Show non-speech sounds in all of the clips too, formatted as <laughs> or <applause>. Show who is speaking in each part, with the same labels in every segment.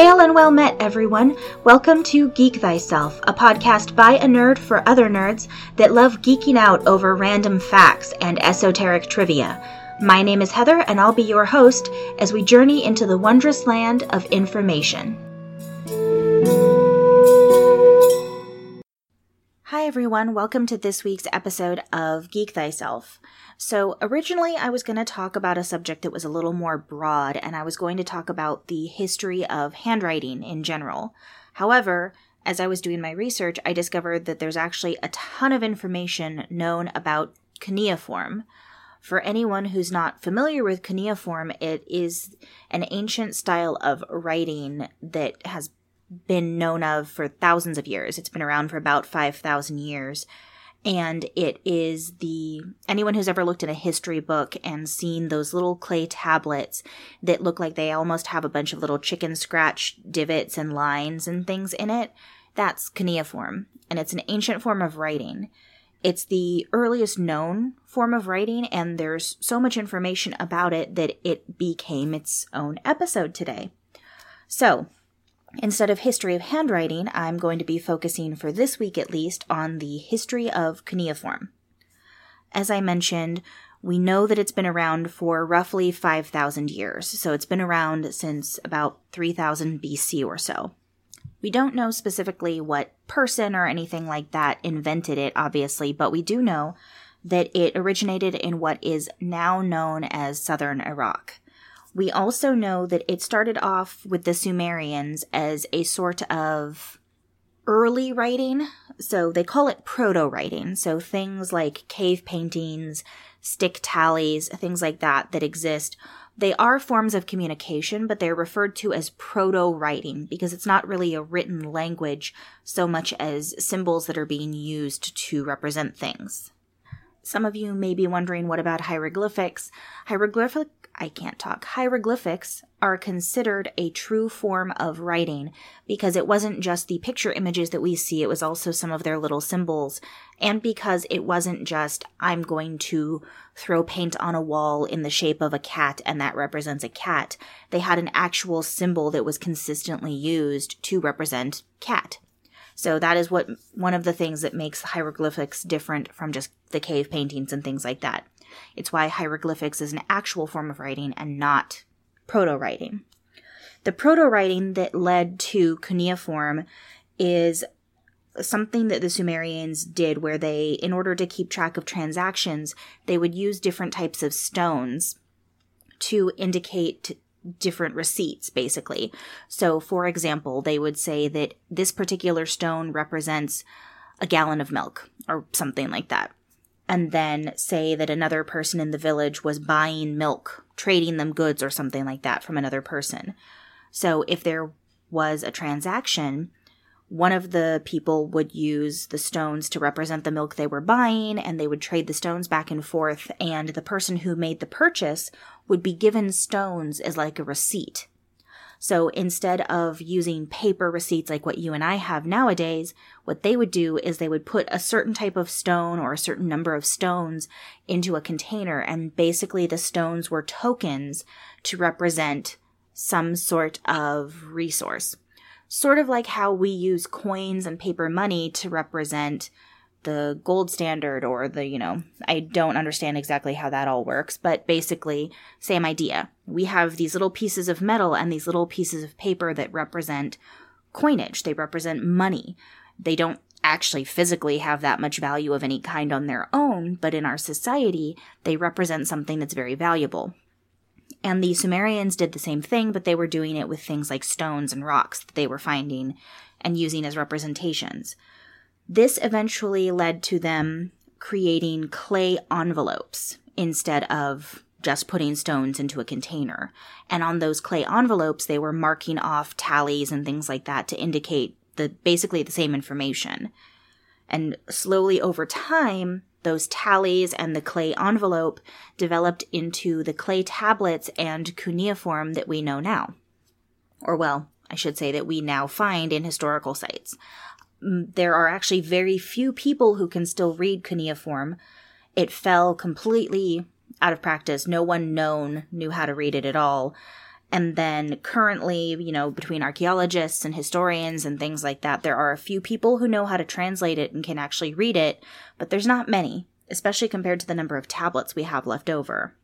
Speaker 1: Hail and well met, everyone. Welcome to Geek Thyself, a podcast by a nerd for other nerds that love geeking out over random facts and esoteric trivia. My name is Heather, and I'll be your host as we journey into the wondrous land of information. Hi, everyone. Welcome to this week's episode of Geek Thyself. So, originally, I was going to talk about a subject that was a little more broad, and I was going to talk about the history of handwriting in general. However, as I was doing my research, I discovered that there's actually a ton of information known about cuneiform. For anyone who's not familiar with cuneiform, it is an ancient style of writing that has been known of for thousands of years. It's been around for about 5,000 years. And it is the anyone who's ever looked in a history book and seen those little clay tablets that look like they almost have a bunch of little chicken scratch divots and lines and things in it that's cuneiform. And it's an ancient form of writing. It's the earliest known form of writing and there's so much information about it that it became its own episode today. So Instead of history of handwriting, I'm going to be focusing for this week at least on the history of cuneiform. As I mentioned, we know that it's been around for roughly 5,000 years, so it's been around since about 3000 BC or so. We don't know specifically what person or anything like that invented it, obviously, but we do know that it originated in what is now known as southern Iraq. We also know that it started off with the Sumerians as a sort of early writing. So they call it proto writing. So things like cave paintings, stick tallies, things like that that exist. They are forms of communication, but they're referred to as proto writing because it's not really a written language so much as symbols that are being used to represent things. Some of you may be wondering what about hieroglyphics? Hieroglyphic I can't talk. Hieroglyphics are considered a true form of writing because it wasn't just the picture images that we see, it was also some of their little symbols. And because it wasn't just, I'm going to throw paint on a wall in the shape of a cat and that represents a cat. They had an actual symbol that was consistently used to represent cat. So that is what one of the things that makes hieroglyphics different from just the cave paintings and things like that. It's why hieroglyphics is an actual form of writing and not proto writing. The proto writing that led to cuneiform is something that the Sumerians did where they, in order to keep track of transactions, they would use different types of stones to indicate different receipts, basically. So, for example, they would say that this particular stone represents a gallon of milk or something like that and then say that another person in the village was buying milk, trading them goods or something like that from another person. So if there was a transaction, one of the people would use the stones to represent the milk they were buying and they would trade the stones back and forth and the person who made the purchase would be given stones as like a receipt so instead of using paper receipts like what you and I have nowadays, what they would do is they would put a certain type of stone or a certain number of stones into a container. And basically the stones were tokens to represent some sort of resource. Sort of like how we use coins and paper money to represent the gold standard or the, you know, I don't understand exactly how that all works, but basically, same idea. We have these little pieces of metal and these little pieces of paper that represent coinage, they represent money. They don't actually physically have that much value of any kind on their own, but in our society, they represent something that's very valuable. And the Sumerians did the same thing, but they were doing it with things like stones and rocks that they were finding and using as representations. This eventually led to them creating clay envelopes instead of just putting stones into a container. And on those clay envelopes, they were marking off tallies and things like that to indicate the basically the same information. And slowly over time, those tallies and the clay envelope developed into the clay tablets and cuneiform that we know now. Or well, I should say that we now find in historical sites there are actually very few people who can still read cuneiform. It fell completely out of practice. No one known knew how to read it at all. And then currently, you know, between archaeologists and historians and things like that, there are a few people who know how to translate it and can actually read it, but there's not many, especially compared to the number of tablets we have left over.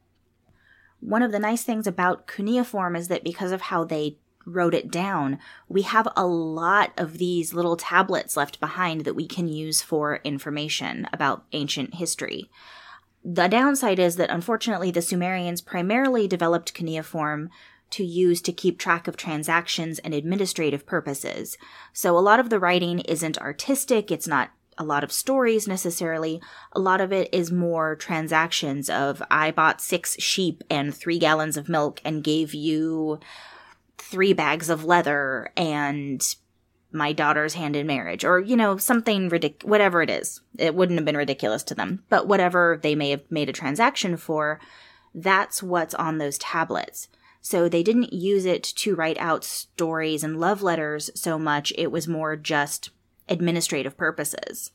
Speaker 1: One of the nice things about cuneiform is that because of how they wrote it down, we have a lot of these little tablets left behind that we can use for information about ancient history. The downside is that unfortunately the Sumerians primarily developed cuneiform to use to keep track of transactions and administrative purposes. So a lot of the writing isn't artistic, it's not a lot of stories necessarily. A lot of it is more transactions of I bought six sheep and three gallons of milk and gave you three bags of leather and my daughter's hand in marriage or you know something ridic- whatever it is. It wouldn't have been ridiculous to them but whatever they may have made a transaction for that's what's on those tablets. So they didn't use it to write out stories and love letters so much. It was more just administrative purposes.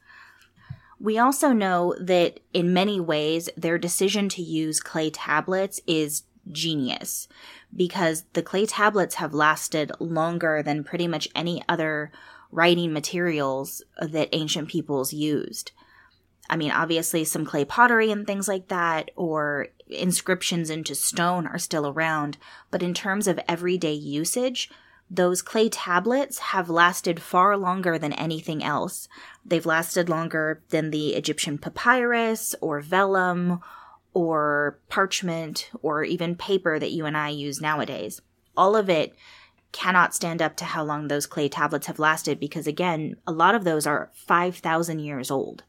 Speaker 1: We also know that in many ways their decision to use clay tablets is genius because the clay tablets have lasted longer than pretty much any other writing materials that ancient peoples used. I mean, obviously, some clay pottery and things like that, or inscriptions into stone are still around, but in terms of everyday usage, those clay tablets have lasted far longer than anything else. They've lasted longer than the Egyptian papyrus or vellum or parchment or even paper that you and I use nowadays. All of it cannot stand up to how long those clay tablets have lasted because, again, a lot of those are 5,000 years old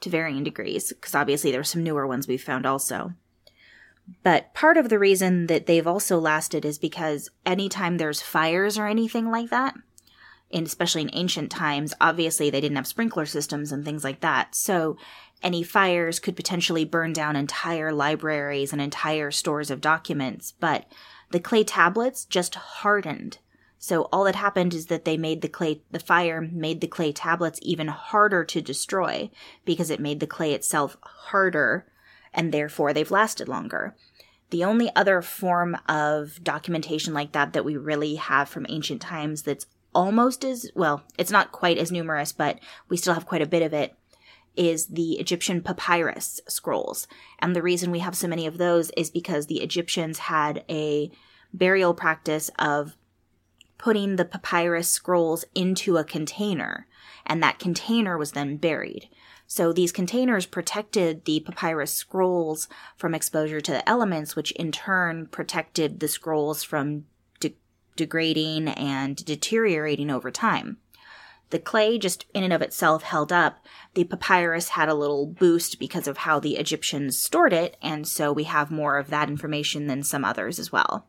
Speaker 1: to varying degrees, because obviously there are some newer ones we've found also. But part of the reason that they've also lasted is because anytime there's fires or anything like that, and especially in ancient times, obviously they didn't have sprinkler systems and things like that. So any fires could potentially burn down entire libraries and entire stores of documents, but the clay tablets just hardened. So all that happened is that they made the clay, the fire made the clay tablets even harder to destroy because it made the clay itself harder and therefore they've lasted longer. The only other form of documentation like that that we really have from ancient times that's almost as well, it's not quite as numerous, but we still have quite a bit of it, is the Egyptian papyrus scrolls. And the reason we have so many of those is because the Egyptians had a burial practice of putting the papyrus scrolls into a container, and that container was then buried. So these containers protected the papyrus scrolls from exposure to the elements, which in turn protected the scrolls from de- degrading and deteriorating over time. The clay just in and of itself held up. The papyrus had a little boost because of how the Egyptians stored it, and so we have more of that information than some others as well.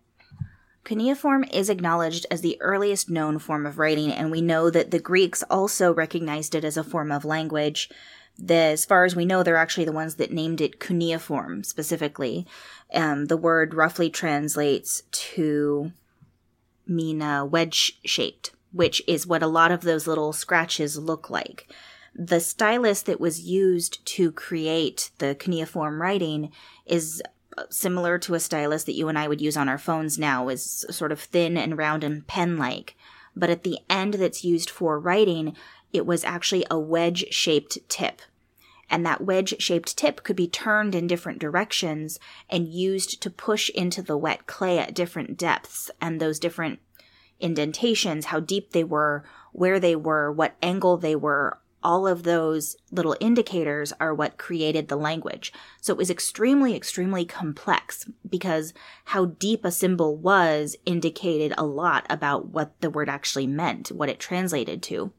Speaker 1: Cuneiform is acknowledged as the earliest known form of writing, and we know that the Greeks also recognized it as a form of language. The, as far as we know, they're actually the ones that named it cuneiform specifically. Um, the word roughly translates to mean uh, wedge shaped which is what a lot of those little scratches look like. The stylus that was used to create the cuneiform writing is uh, similar to a stylus that you and I would use on our phones now, is sort of thin and round and pen like. But at the end that's used for writing, it was actually a wedge shaped tip. And that wedge shaped tip could be turned in different directions and used to push into the wet clay at different depths. And those different indentations, how deep they were, where they were, what angle they were, all of those little indicators are what created the language. So it was extremely, extremely complex because how deep a symbol was indicated a lot about what the word actually meant, what it translated to.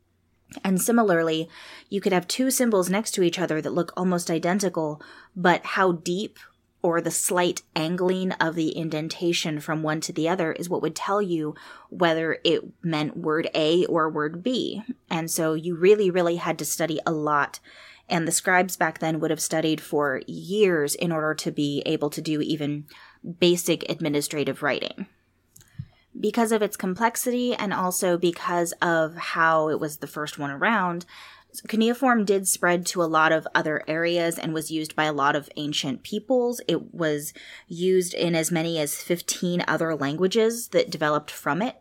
Speaker 1: And similarly, you could have two symbols next to each other that look almost identical, but how deep or the slight angling of the indentation from one to the other is what would tell you whether it meant word A or word B. And so you really, really had to study a lot. And the scribes back then would have studied for years in order to be able to do even basic administrative writing. Because of its complexity and also because of how it was the first one around, Cuneiform did spread to a lot of other areas and was used by a lot of ancient peoples. It was used in as many as 15 other languages that developed from it.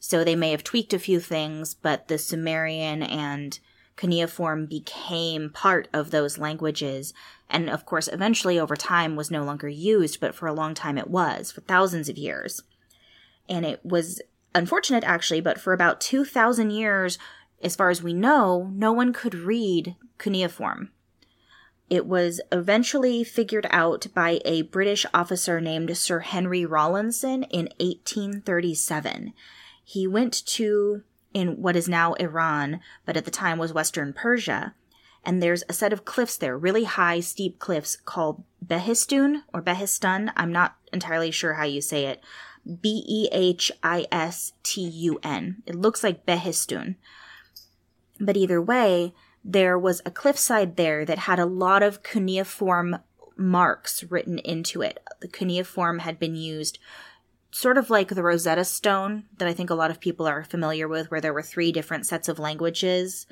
Speaker 1: So they may have tweaked a few things, but the Sumerian and cuneiform became part of those languages. And of course, eventually over time was no longer used, but for a long time it was, for thousands of years. And it was unfortunate actually, but for about 2,000 years, as far as we know, no one could read cuneiform. It was eventually figured out by a British officer named Sir Henry Rawlinson in 1837. He went to in what is now Iran, but at the time was Western Persia. And there's a set of cliffs there, really high, steep cliffs called Behistun or Behistun. I'm not entirely sure how you say it. B E H I S T U N. It looks like Behistun. But either way, there was a cliffside there that had a lot of cuneiform marks written into it. The cuneiform had been used sort of like the Rosetta Stone that I think a lot of people are familiar with, where there were three different sets of languages.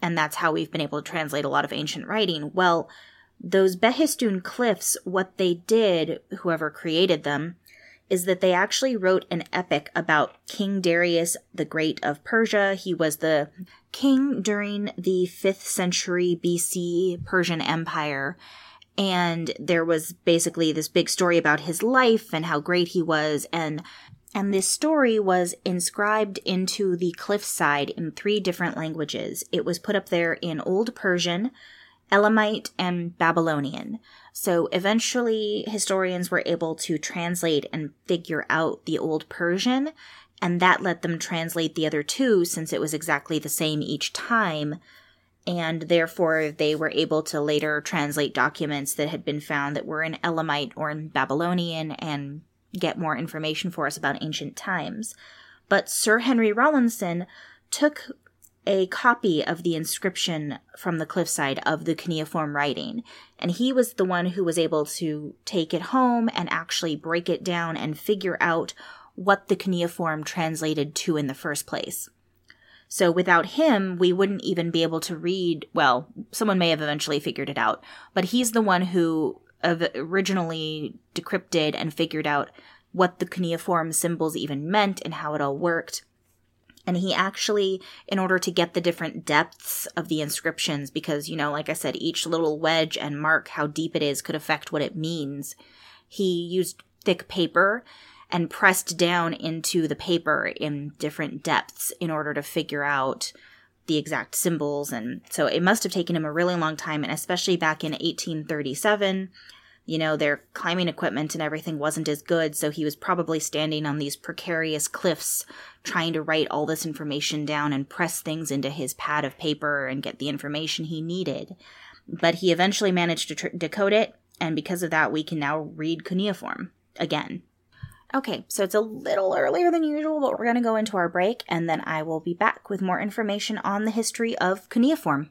Speaker 1: And that's how we've been able to translate a lot of ancient writing. Well, those Behistun cliffs, what they did, whoever created them, is that they actually wrote an epic about King Darius the Great of Persia. He was the king during the 5th century BC Persian Empire. And there was basically this big story about his life and how great he was. And and this story was inscribed into the cliffside in three different languages. It was put up there in Old Persian, Elamite, and Babylonian. So eventually, historians were able to translate and figure out the Old Persian, and that let them translate the other two since it was exactly the same each time. And therefore, they were able to later translate documents that had been found that were in Elamite or in Babylonian and get more information for us about ancient times. But Sir Henry Rawlinson took a copy of the inscription from the cliffside of the cuneiform writing. And he was the one who was able to take it home and actually break it down and figure out what the cuneiform translated to in the first place. So without him, we wouldn't even be able to read. Well, someone may have eventually figured it out, but he's the one who originally decrypted and figured out what the cuneiform symbols even meant and how it all worked. And he actually, in order to get the different depths of the inscriptions, because, you know, like I said, each little wedge and mark, how deep it is, could affect what it means, he used thick paper and pressed down into the paper in different depths in order to figure out the exact symbols. And so it must have taken him a really long time, and especially back in 1837 you know, their climbing equipment and everything wasn't as good, so he was probably standing on these precarious cliffs trying to write all this information down and press things into his pad of paper and get the information he needed. But he eventually managed to tr- decode it, and because of that, we can now read cuneiform again. Okay, so it's a little earlier than usual, but we're going to go into our break, and then I will be back with more information on the history of cuneiform.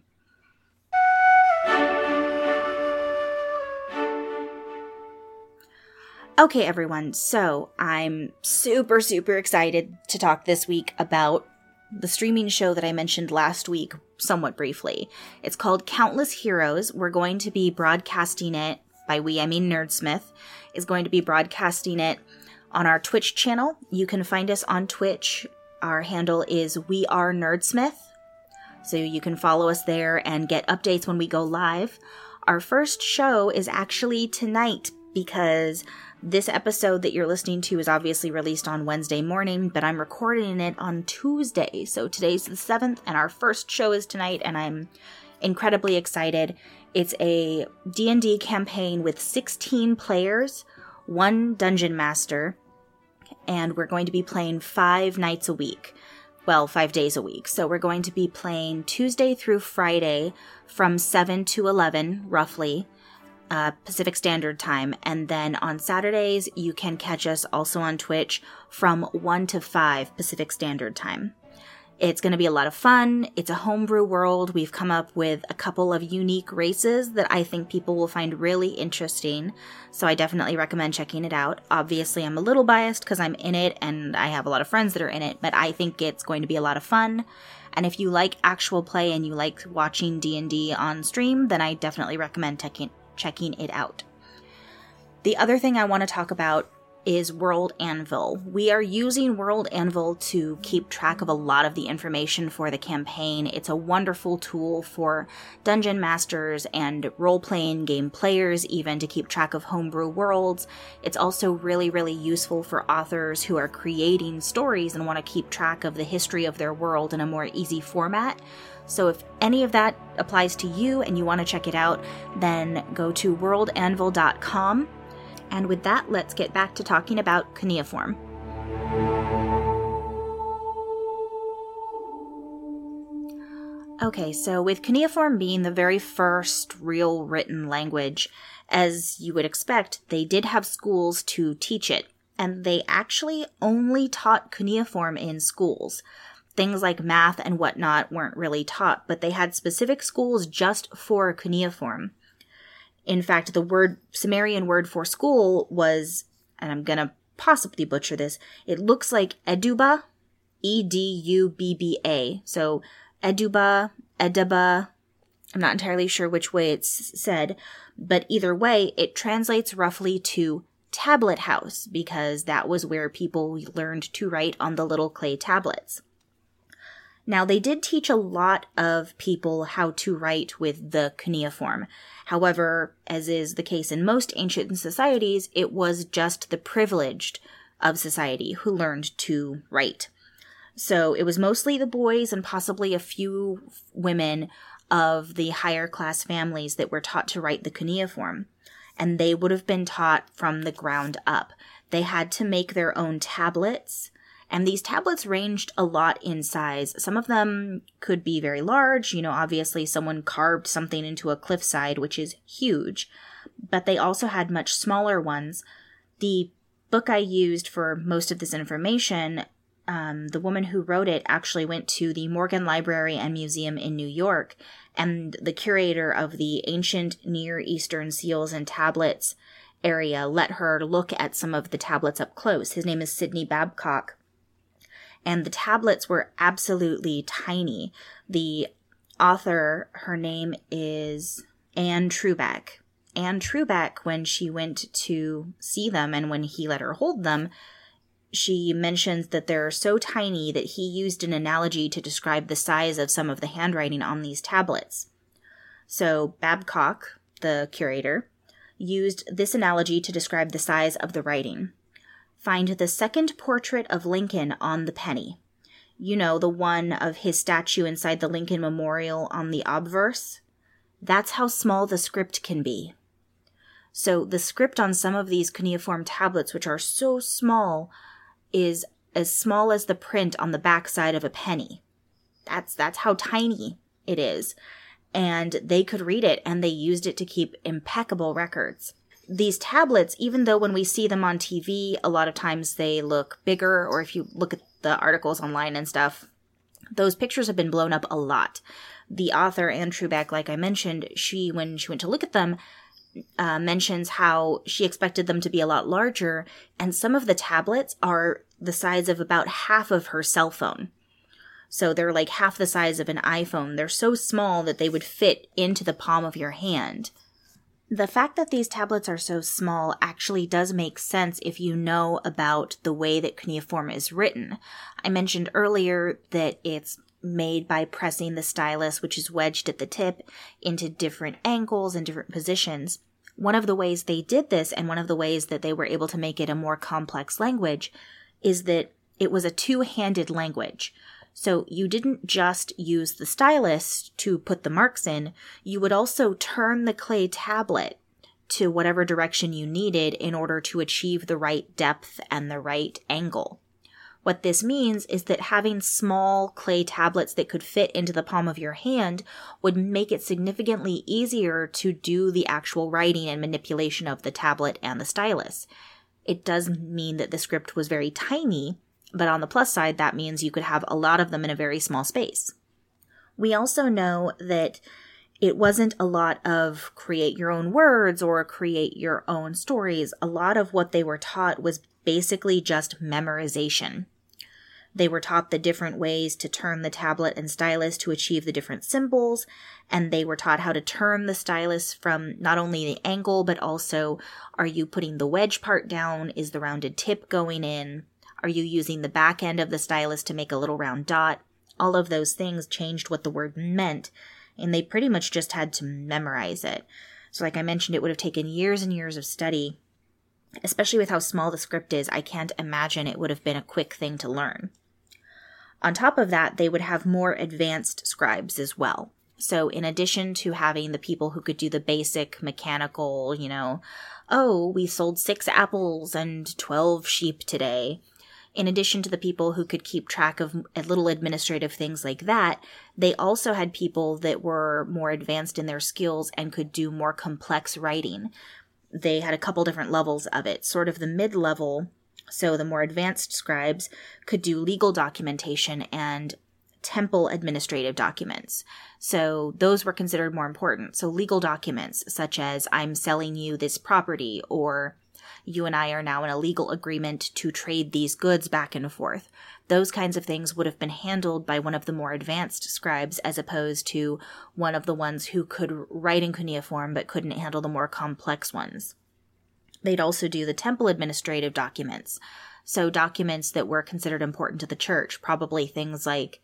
Speaker 1: Okay, everyone, so I'm super, super excited to talk this week about the streaming show that I mentioned last week somewhat briefly. It's called Countless Heroes. We're going to be broadcasting it, by we, I mean Nerdsmith, is going to be broadcasting it on our Twitch channel. You can find us on Twitch. Our handle is We Are Nerdsmith. So you can follow us there and get updates when we go live. Our first show is actually tonight because this episode that you're listening to is obviously released on Wednesday morning, but I'm recording it on Tuesday. So today's the 7th and our first show is tonight and I'm incredibly excited. It's a D&D campaign with 16 players, one dungeon master, and we're going to be playing 5 nights a week. Well, 5 days a week. So we're going to be playing Tuesday through Friday from 7 to 11 roughly uh, Pacific Standard Time. And then on Saturdays, you can catch us also on Twitch from 1 to 5 Pacific Standard Time. It's going to be a lot of fun. It's a homebrew world. We've come up with a couple of unique races that I think people will find really interesting. So I definitely recommend checking it out. Obviously, I'm a little biased because I'm in it and I have a lot of friends that are in it, but I think it's going to be a lot of fun. And if you like actual play and you like watching D&D on stream, then I definitely recommend checking checking it out. The other thing I want to talk about is World Anvil. We are using World Anvil to keep track of a lot of the information for the campaign. It's a wonderful tool for dungeon masters and role playing game players, even to keep track of homebrew worlds. It's also really, really useful for authors who are creating stories and want to keep track of the history of their world in a more easy format. So if any of that applies to you and you want to check it out, then go to worldanvil.com and with that, let's get back to talking about cuneiform. Okay, so with cuneiform being the very first real written language, as you would expect, they did have schools to teach it, and they actually only taught cuneiform in schools. Things like math and whatnot weren't really taught, but they had specific schools just for cuneiform. In fact, the word Sumerian word for school was, and I'm gonna possibly butcher this, it looks like Eduba, E D U B B A. So Eduba, Edaba. I'm not entirely sure which way it's said, but either way, it translates roughly to tablet house because that was where people learned to write on the little clay tablets. Now, they did teach a lot of people how to write with the cuneiform. However, as is the case in most ancient societies, it was just the privileged of society who learned to write. So it was mostly the boys and possibly a few women of the higher class families that were taught to write the cuneiform. And they would have been taught from the ground up. They had to make their own tablets and these tablets ranged a lot in size. Some of them could be very large. You know, obviously someone carved something into a cliffside, which is huge. But they also had much smaller ones. The book I used for most of this information, um, the woman who wrote it actually went to the Morgan Library and Museum in New York, and the curator of the ancient Near Eastern seals and tablets area let her look at some of the tablets up close. His name is Sidney Babcock and the tablets were absolutely tiny. The author, her name is Anne Trubek. Anne Trubek, when she went to see them and when he let her hold them, she mentions that they're so tiny that he used an analogy to describe the size of some of the handwriting on these tablets. So Babcock, the curator, used this analogy to describe the size of the writing find the second portrait of Lincoln on the penny. You know, the one of his statue inside the Lincoln Memorial on the obverse? That's how small the script can be. So the script on some of these cuneiform tablets, which are so small, is as small as the print on the backside of a penny. That's that's how tiny it is. And they could read it and they used it to keep impeccable records these tablets, even though when we see them on TV, a lot of times they look bigger, or if you look at the articles online and stuff, those pictures have been blown up a lot. The author, Anne Trubek, like I mentioned, she, when she went to look at them, uh, mentions how she expected them to be a lot larger, and some of the tablets are the size of about half of her cell phone. So they're like half the size of an iPhone. They're so small that they would fit into the palm of your hand. The fact that these tablets are so small actually does make sense if you know about the way that cuneiform is written. I mentioned earlier that it's made by pressing the stylus, which is wedged at the tip, into different angles and different positions. One of the ways they did this, and one of the ways that they were able to make it a more complex language, is that it was a two handed language. So you didn't just use the stylus to put the marks in, you would also turn the clay tablet to whatever direction you needed in order to achieve the right depth and the right angle. What this means is that having small clay tablets that could fit into the palm of your hand would make it significantly easier to do the actual writing and manipulation of the tablet and the stylus. It does mean that the script was very tiny, But on the plus side, that means you could have a lot of them in a very small space. We also know that it wasn't a lot of create your own words or create your own stories. A lot of what they were taught was basically just memorization. They were taught the different ways to turn the tablet and stylus to achieve the different symbols, and they were taught how to turn the stylus from not only the angle, but also are you putting the wedge part down? Is the rounded tip going in? Are you using the back end of the stylus to make a little round dot? All of those things changed what the word meant, and they pretty much just had to memorize it. So, like I mentioned, it would have taken years and years of study. Especially with how small the script is, I can't imagine it would have been a quick thing to learn. On top of that, they would have more advanced scribes as well. So, in addition to having the people who could do the basic mechanical, you know, oh, we sold six apples and 12 sheep today, in addition to the people who could keep track of uh, little administrative things like that, they also had people that were more advanced in their skills and could do more complex writing. They had a couple different levels of it. Sort of the mid level so the more advanced scribes could do legal documentation and temple administrative documents. So those were considered more important. So legal documents such as I'm selling you this property or you and I are now in a legal agreement to trade these goods back and forth. Those kinds of things would have been handled by one of the more advanced scribes as opposed to one of the ones who could write in cuneiform but couldn't handle the more complex ones. They'd also do the temple administrative documents. So, documents that were considered important to the church, probably things like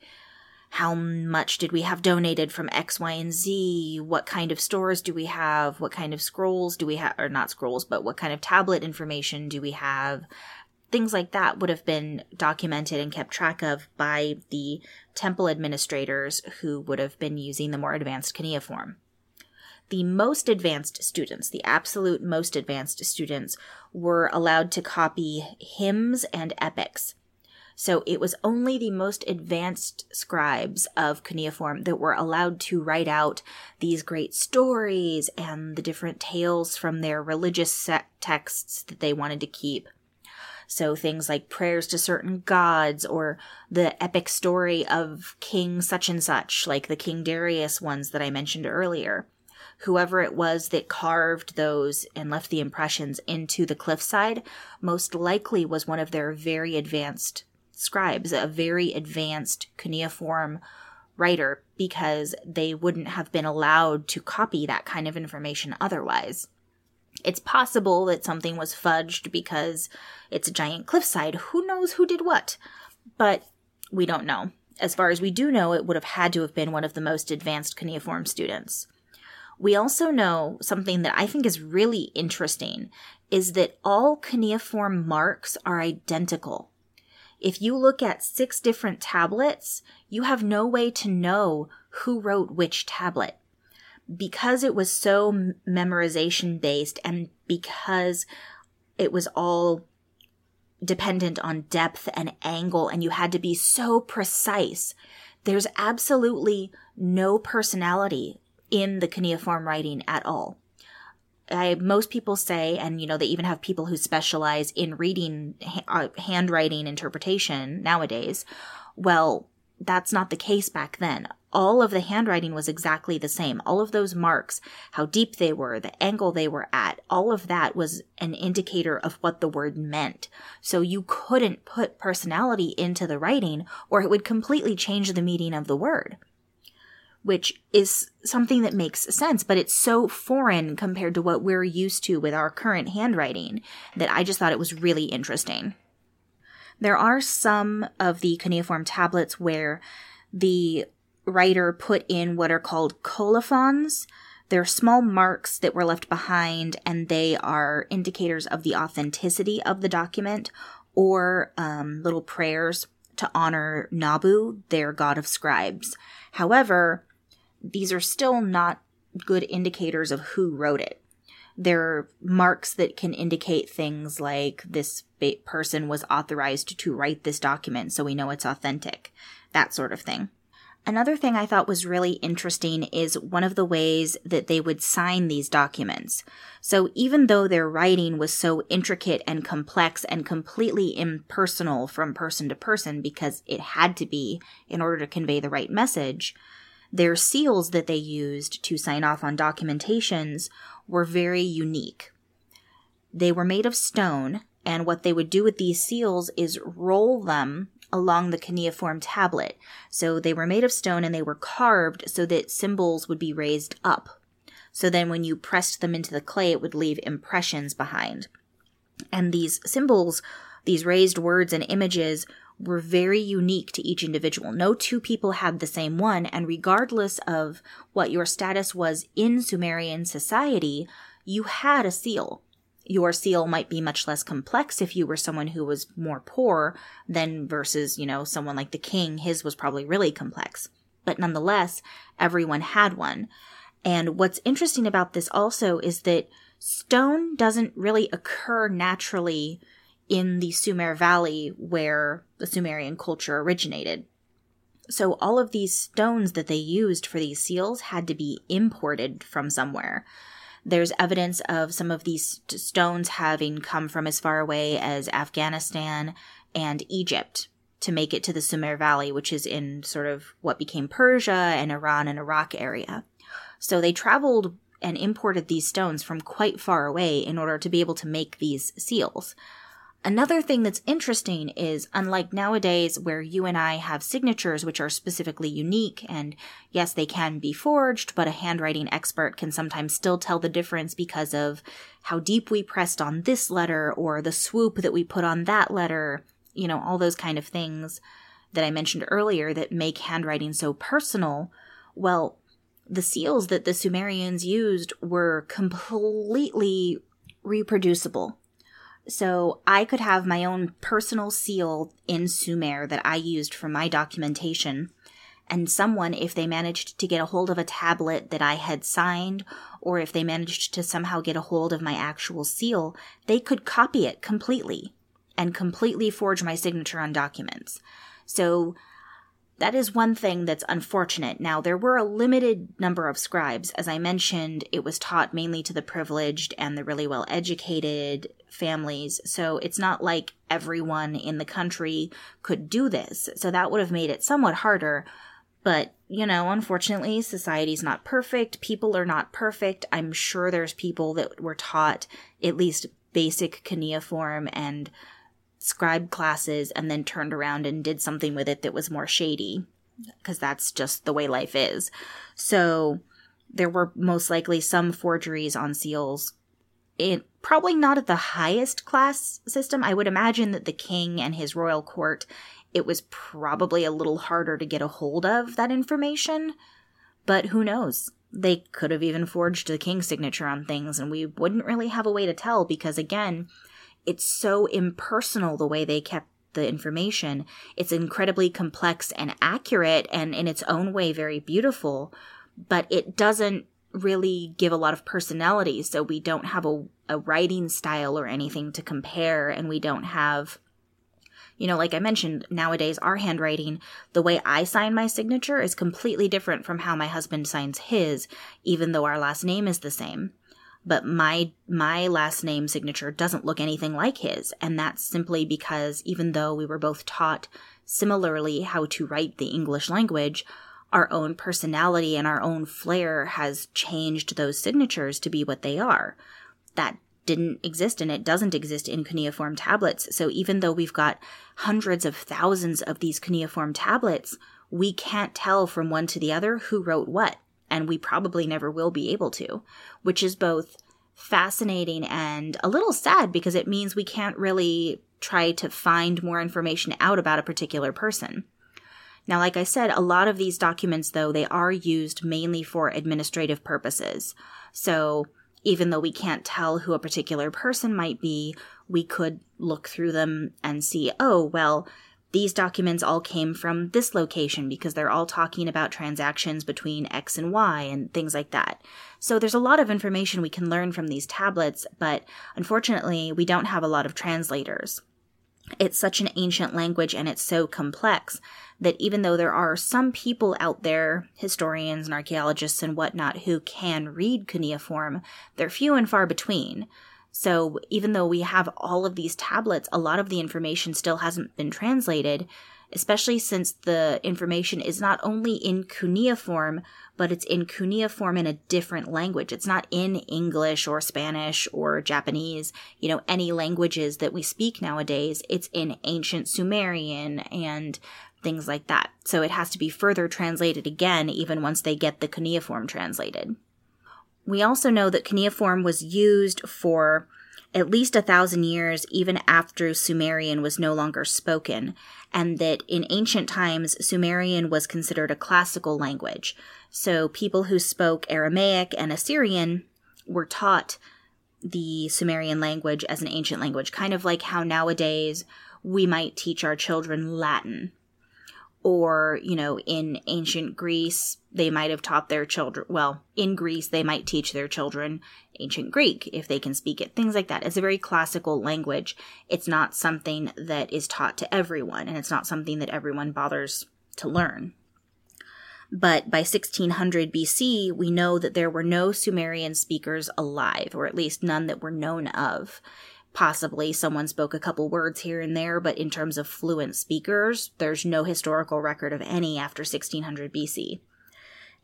Speaker 1: how much did we have donated from X, Y, and Z? What kind of stores do we have? What kind of scrolls do we have? Or not scrolls, but what kind of tablet information do we have? Things like that would have been documented and kept track of by the temple administrators who would have been using the more advanced cuneiform the most advanced students, the absolute most advanced students, were allowed to copy hymns and epics. So it was only the most advanced scribes of cuneiform that were allowed to write out these great stories and the different tales from their religious texts that they wanted to keep. So things like prayers to certain gods or the epic story of King such and such, like the King Darius ones that I mentioned earlier whoever it was that carved those and left the impressions into the cliffside most likely was one of their very advanced scribes, a very advanced cuneiform writer, because they wouldn't have been allowed to copy that kind of information otherwise. It's possible that something was fudged because it's a giant cliffside. Who knows who did what? But we don't know. As far as we do know, it would have had to have been one of the most advanced cuneiform students. We also know something that I think is really interesting is that all cuneiform marks are identical. If you look at six different tablets, you have no way to know who wrote which tablet. Because it was so memorization based and because it was all dependent on depth and angle and you had to be so precise, there's absolutely no personality in the cuneiform writing at all. I, most people say, and you know, they even have people who specialize in reading uh, handwriting interpretation nowadays. Well, that's not the case back then. All of the handwriting was exactly the same. All of those marks, how deep they were, the angle they were at, all of that was an indicator of what the word meant. So you couldn't put personality into the writing or it would completely change the meaning of the word which is something that makes sense, but it's so foreign compared to what we're used to with our current handwriting that I just thought it was really interesting. There are some of the cuneiform tablets where the writer put in what are called colophons. They're small marks that were left behind, and they are indicators of the authenticity of the document or um, little prayers to honor Nabu, their god of scribes. However, these are still not good indicators of who wrote it. They're marks that can indicate things like this person was authorized to write this document, so we know it's authentic, that sort of thing. Another thing I thought was really interesting is one of the ways that they would sign these documents. So even though their writing was so intricate and complex and completely impersonal from person to person because it had to be in order to convey the right message, their seals that they used to sign off on documentations were very unique. They were made of stone, and what they would do with these seals is roll them along the cuneiform tablet. So they were made of stone and they were carved so that symbols would be raised up. So then when you pressed them into the clay, it would leave impressions behind. And these symbols, these raised words and images, were very unique to each individual. No two people had the same one, and regardless of what your status was in Sumerian society, you had a seal your seal might be much less complex if you were someone who was more poor than versus, you know, someone like the king. His was probably really complex. But nonetheless, everyone had one. And what's interesting about this also is that stone doesn't really occur naturally in the Sumer Valley where the Sumerian culture originated. So all of these stones that they used for these seals had to be imported from somewhere. There's evidence of some of these stones having come from as far away as Afghanistan and Egypt to make it to the Sumer Valley, which is in sort of what became Persia and Iran and Iraq area. So they traveled and imported these stones from quite far away in order to be able to make these seals. Another thing that's interesting is unlike nowadays where you and I have signatures which are specifically unique and yes, they can be forged, but a handwriting expert can sometimes still tell the difference because of how deep we pressed on this letter or the swoop that we put on that letter, you know, all those kind of things that I mentioned earlier that make handwriting so personal. Well, the seals that the Sumerians used were completely reproducible so I could have my own personal seal in Sumer that I used for my documentation. And someone, if they managed to get a hold of a tablet that I had signed, or if they managed to somehow get a hold of my actual seal, they could copy it completely and completely forge my signature on documents. So that is one thing that's unfortunate. Now, there were a limited number of scribes. As I mentioned, it was taught mainly to the privileged and the really well educated families. So it's not like everyone in the country could do this. So that would have made it somewhat harder. But, you know, unfortunately, society's not perfect. People are not perfect. I'm sure there's people that were taught at least basic cuneiform and scribe classes and then turned around and did something with it that was more shady because that's just the way life is. So there were most likely some forgeries on seals. It probably not at the highest class system. I would imagine that the king and his royal court, it was probably a little harder to get a hold of that information. But who knows? They could have even forged the king's signature on things, and we wouldn't really have a way to tell because, again, it's so impersonal the way they kept the information. It's incredibly complex and accurate and in its own way very beautiful, but it doesn't really give a lot of personality. So we don't have a, a writing style or anything to compare, and we don't have you know, like I mentioned, nowadays our handwriting, the way I sign my signature is completely different from how my husband signs his, even though our last name is the same but my my last name signature doesn't look anything like his. And that's simply because even though we were both taught similarly how to write the English language our own personality and our own flair has changed those signatures to be what they are. That didn't exist and it doesn't exist in cuneiform tablets. So even though we've got hundreds of thousands of these cuneiform tablets we can't tell from one to the other who wrote what and we probably never will be able to, which is both fascinating and a little sad because it means we can't really try to find more information out about a particular person. Now, like I said, a lot of these documents, though, they are used mainly for administrative purposes. So even though we can't tell who a particular person might be, we could look through them and see, oh, well, these documents all came from this location because they're all talking about transactions between X and Y and things like that. So there's a lot of information we can learn from these tablets, but unfortunately, we don't have a lot of translators. it's such an ancient language and it's so complex that even though there are some people out there, historians and archaeologists and whatnot, who can read cuneiform, they're few and far between. So even though we have all of these tablets, a lot of the information still hasn't been translated, especially since the information is not only in cuneiform, but it's in cuneiform in a different language. It's not in English or Spanish or Japanese, you know, any languages that we speak nowadays. It's in ancient Sumerian and things like that. So it has to be further translated again, even once they get the cuneiform translated. We also know that cuneiform was used for at least a thousand years even after Sumerian was no longer spoken, and that in ancient times Sumerian was considered a classical language. So people who spoke Aramaic and Assyrian were taught the Sumerian language as an ancient language, kind of like how nowadays we might teach our children Latin or you know in ancient greece they might have taught their children well in greece they might teach their children ancient greek if they can speak it things like that. It's a very classical language. It's not something that is taught to everyone and it's not something that everyone bothers to learn. But by 1600 BC, we know that there were no Sumerian speakers alive, or at least none that were known of. Possibly someone spoke a couple words here and there, but in terms of fluent speakers, there's no historical record of any after 1600 BC.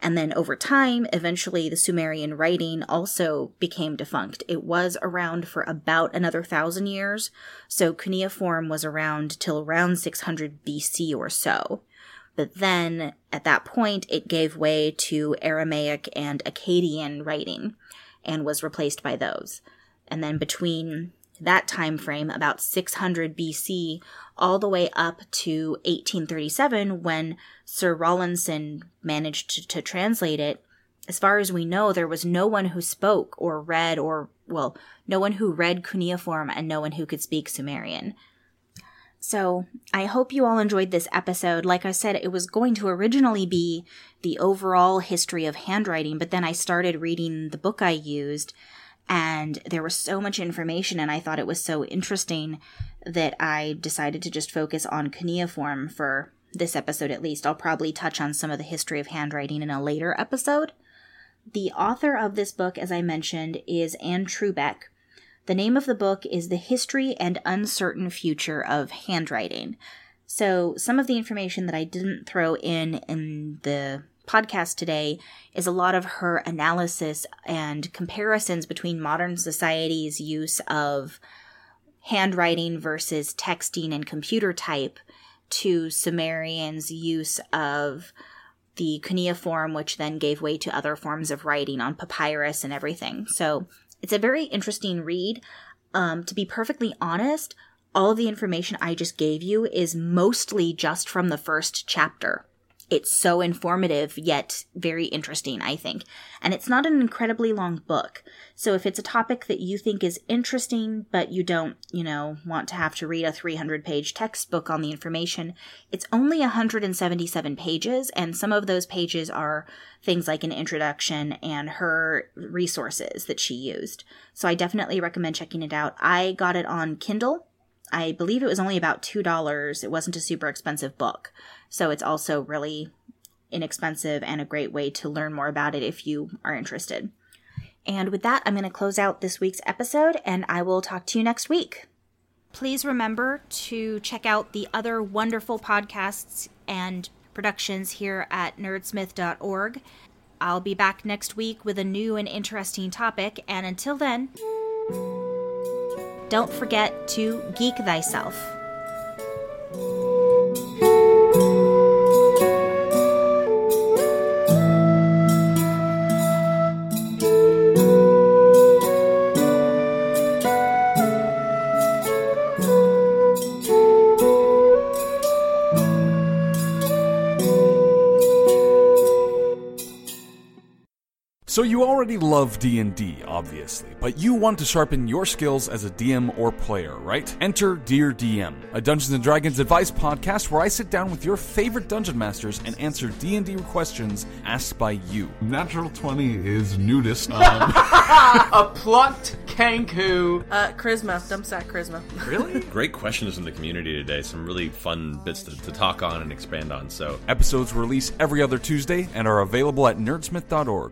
Speaker 1: And then over time, eventually the Sumerian writing also became defunct. It was around for about another thousand years, so cuneiform was around till around 600 BC or so. But then, at that point, it gave way to Aramaic and Akkadian writing and was replaced by those. And then between that time frame, about 600 BC, all the way up to 1837 when Sir Rawlinson managed to, to translate it. As far as we know, there was no one who spoke or read or, well, no one who read cuneiform and no one who could speak Sumerian. So, I hope you all enjoyed this episode. Like I said, it was going to originally be the overall history of handwriting, but then I started reading the book I used and there was so much information and I thought it was so interesting that I decided to just focus on cuneiform for this episode at least. I'll probably touch on some of the history of handwriting in a later episode. The author of this book, as I mentioned, is Anne Trubek. The name of the book is The History and Uncertain Future of Handwriting. So, some of the information that I didn't throw in in the podcast today is a lot of her analysis and comparisons between modern society's use of handwriting versus texting and computer type to Sumerian's use of the cuneiform, which then gave way to other forms of writing on papyrus and everything. So it's a very interesting read. Um, to be perfectly honest, all of the information I just gave you is mostly just from the first chapter it's so informative yet very interesting, I think. And it's not an incredibly long book. So if it's a topic that you think is interesting, but you don't, you know, want to have to read a 300 page textbook on the information, it's only 177 pages. And some of those pages are things like an introduction and her resources that she used. So I definitely recommend checking it out. I got it on Kindle. I believe it was only about $2. It wasn't a super expensive book. So it's also really inexpensive and a great way to learn more about it if you are interested. And with that, I'm going to close out this week's episode and I will talk to you next week. Please remember to check out the other wonderful podcasts and productions here at nerdsmith.org. I'll be back next week with a new and interesting topic, and until then, don't forget to geek thyself.
Speaker 2: Already love D&D, obviously, but you want to sharpen your skills as a DM or player, right? Enter Dear DM, a Dungeons & Dragons advice podcast where I sit down with your favorite dungeon masters and answer D&D questions asked by you.
Speaker 3: Natural 20 is nudist. Um, <laughs>
Speaker 4: A plucked Kanku.
Speaker 5: Uh, charisma. Dumpsack charisma.
Speaker 2: Really? <laughs>
Speaker 6: Great questions from the community today. Some really fun bits to, to talk on and expand on. So
Speaker 2: Episodes release every other Tuesday and are available at nerdsmith.org